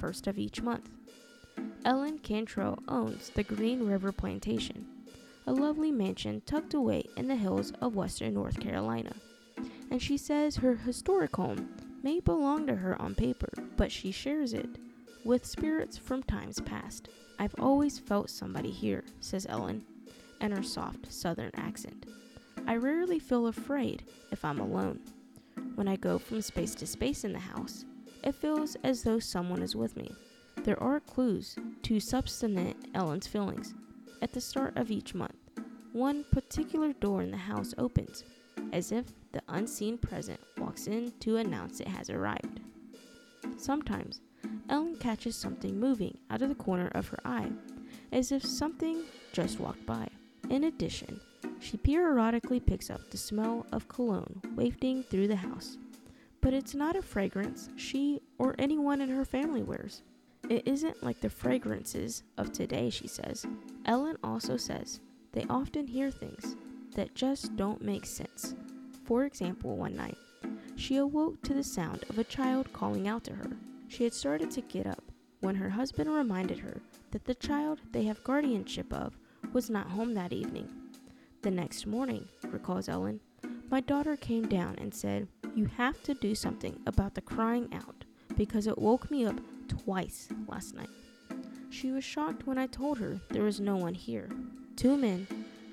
First of each month. Ellen Cantrell owns the Green River Plantation, a lovely mansion tucked away in the hills of western North Carolina. And she says her historic home may belong to her on paper, but she shares it with spirits from times past. I've always felt somebody here, says Ellen, in her soft southern accent. I rarely feel afraid if I'm alone. When I go from space to space in the house, it feels as though someone is with me. There are clues to substantiate Ellen's feelings. At the start of each month, one particular door in the house opens, as if the unseen present walks in to announce it has arrived. Sometimes, Ellen catches something moving out of the corner of her eye, as if something just walked by. In addition, she periodically picks up the smell of cologne wafting through the house but it's not a fragrance she or anyone in her family wears. It isn't like the fragrances of today, she says. Ellen also says they often hear things that just don't make sense. For example, one night, she awoke to the sound of a child calling out to her. She had started to get up when her husband reminded her that the child they have guardianship of was not home that evening. The next morning, recalls Ellen, my daughter came down and said, You have to do something about the crying out because it woke me up twice last night. She was shocked when I told her there was no one here. Two men,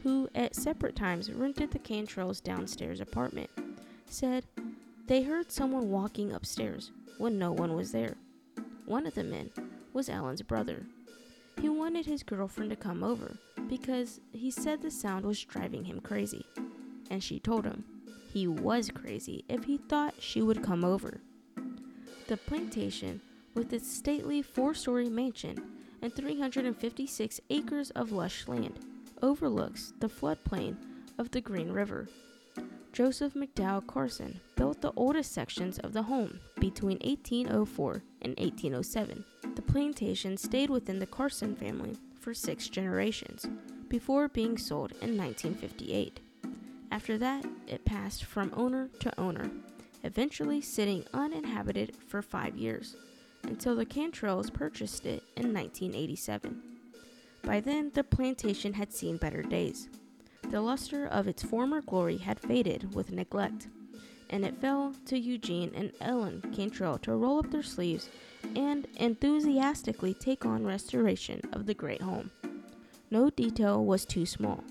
who at separate times rented the Cantrell's downstairs apartment, said they heard someone walking upstairs when no one was there. One of the men was Ellen's brother. He wanted his girlfriend to come over because he said the sound was driving him crazy and she told him he was crazy if he thought she would come over. The plantation, with its stately four story mansion and 356 acres of lush land, overlooks the floodplain of the Green River. Joseph McDowell Carson built the oldest sections of the home between 1804 and 1807. The plantation stayed within the Carson family for six generations before being sold in 1958. After that, it passed from owner to owner, eventually sitting uninhabited for five years, until the Cantrells purchased it in 1987. By then, the plantation had seen better days. The luster of its former glory had faded with neglect, and it fell to Eugene and Ellen Cantrell to roll up their sleeves and enthusiastically take on restoration of the great home. No detail was too small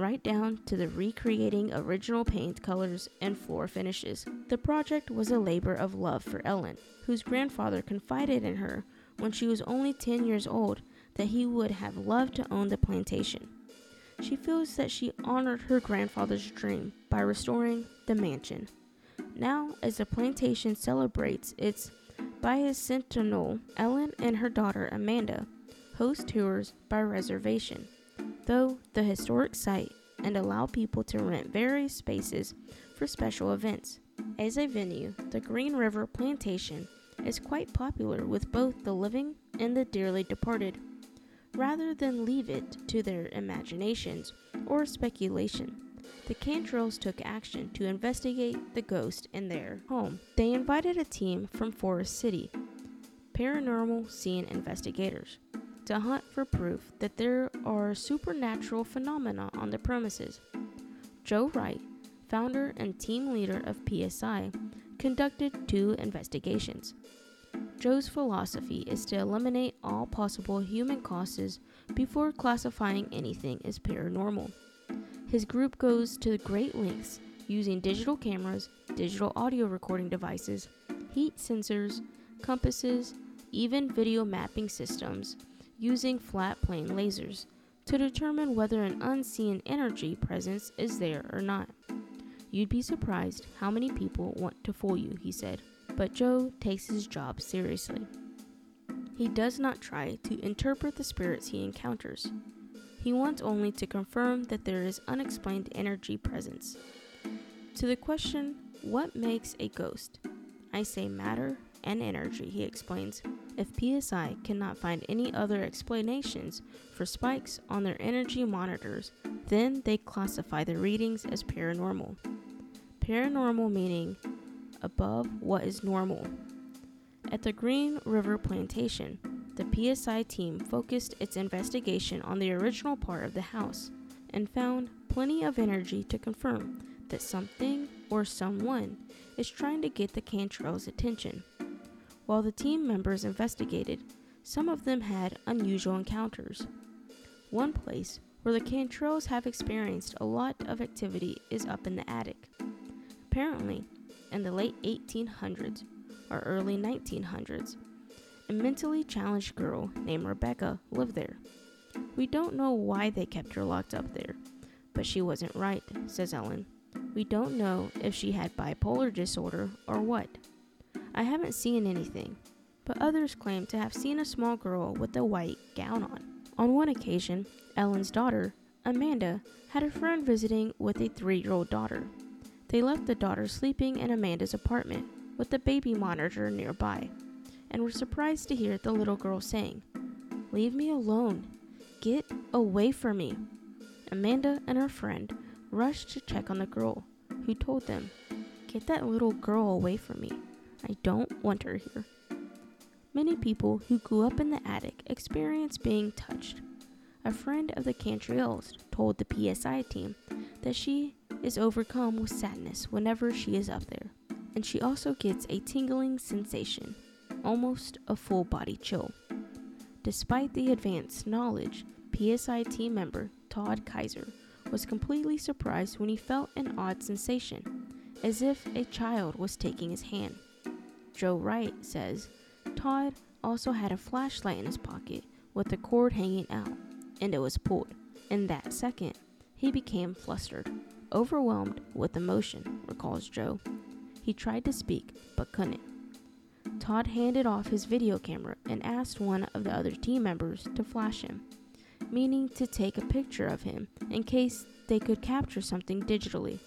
right down to the recreating original paint colors and floor finishes. The project was a labor of love for Ellen, whose grandfather confided in her when she was only 10 years old that he would have loved to own the plantation. She feels that she honored her grandfather's dream by restoring the mansion. Now, as the plantation celebrates its bicentennial, Ellen and her daughter Amanda host tours by reservation though the historic site and allow people to rent various spaces for special events. As a venue, the Green River Plantation is quite popular with both the living and the dearly departed. Rather than leave it to their imaginations or speculation, the Cantrells took action to investigate the ghost in their home. They invited a team from Forest City, paranormal scene investigators, to hunt for proof that there are supernatural phenomena on the premises. Joe Wright, founder and team leader of PSI, conducted two investigations. Joe's philosophy is to eliminate all possible human causes before classifying anything as paranormal. His group goes to great lengths using digital cameras, digital audio recording devices, heat sensors, compasses, even video mapping systems using flat plane lasers to determine whether an unseen energy presence is there or not. You'd be surprised how many people want to fool you, he said, but Joe takes his job seriously. He does not try to interpret the spirits he encounters. He wants only to confirm that there is unexplained energy presence. To the question, what makes a ghost? I say matter and energy, he explains. If PSI cannot find any other explanations for spikes on their energy monitors, then they classify the readings as paranormal. Paranormal meaning above what is normal. At the Green River Plantation, the PSI team focused its investigation on the original part of the house and found plenty of energy to confirm that something or someone is trying to get the Cantrell's attention. While the team members investigated, some of them had unusual encounters. One place where the Cantrells have experienced a lot of activity is up in the attic. Apparently, in the late 1800s or early 1900s, a mentally challenged girl named Rebecca lived there. We don't know why they kept her locked up there, but she wasn't right, says Ellen. We don't know if she had bipolar disorder or what. I haven't seen anything, but others claim to have seen a small girl with a white gown on. On one occasion, Ellen's daughter, Amanda, had a friend visiting with a three year old daughter. They left the daughter sleeping in Amanda's apartment with the baby monitor nearby and were surprised to hear the little girl saying, Leave me alone. Get away from me. Amanda and her friend rushed to check on the girl, who told them, Get that little girl away from me. I don't want her here. Many people who grew up in the attic experience being touched. A friend of the Cantrells told the PSI team that she is overcome with sadness whenever she is up there, and she also gets a tingling sensation, almost a full body chill. Despite the advanced knowledge, PSI team member Todd Kaiser was completely surprised when he felt an odd sensation, as if a child was taking his hand. Joe Wright says Todd also had a flashlight in his pocket with the cord hanging out, and it was pulled. In that second, he became flustered, overwhelmed with emotion, recalls Joe. He tried to speak, but couldn't. Todd handed off his video camera and asked one of the other team members to flash him, meaning to take a picture of him in case they could capture something digitally.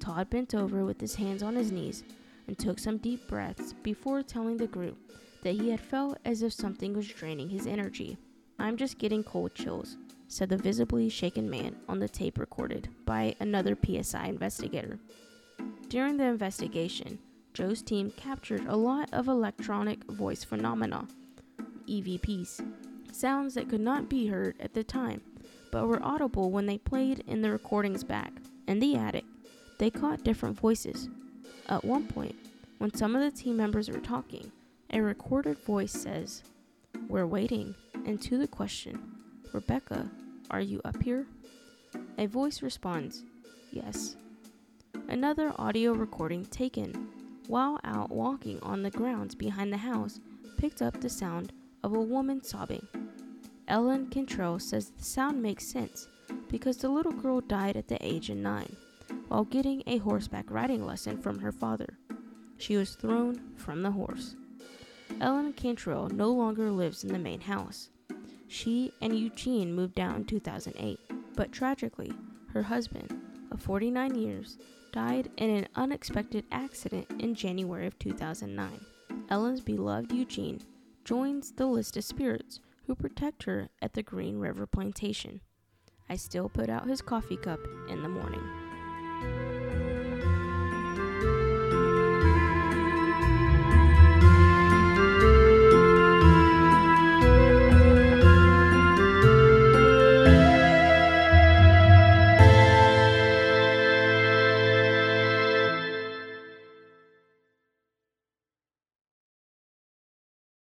Todd bent over with his hands on his knees and took some deep breaths before telling the group that he had felt as if something was draining his energy. I'm just getting cold chills, said the visibly shaken man on the tape recorded by another PSI investigator. During the investigation, Joe's team captured a lot of electronic voice phenomena, EVPs, sounds that could not be heard at the time, but were audible when they played in the recordings back. In the attic, they caught different voices, at one point, when some of the team members were talking, a recorded voice says, We're waiting, and to the question, Rebecca, are you up here? A voice responds, Yes. Another audio recording taken while out walking on the grounds behind the house picked up the sound of a woman sobbing. Ellen Cantrell says the sound makes sense because the little girl died at the age of nine while getting a horseback riding lesson from her father. She was thrown from the horse. Ellen Cantrell no longer lives in the main house. She and Eugene moved out in 2008, but tragically, her husband, of 49 years, died in an unexpected accident in January of 2009. Ellen's beloved Eugene joins the list of spirits who protect her at the Green River Plantation. I still put out his coffee cup in the morning.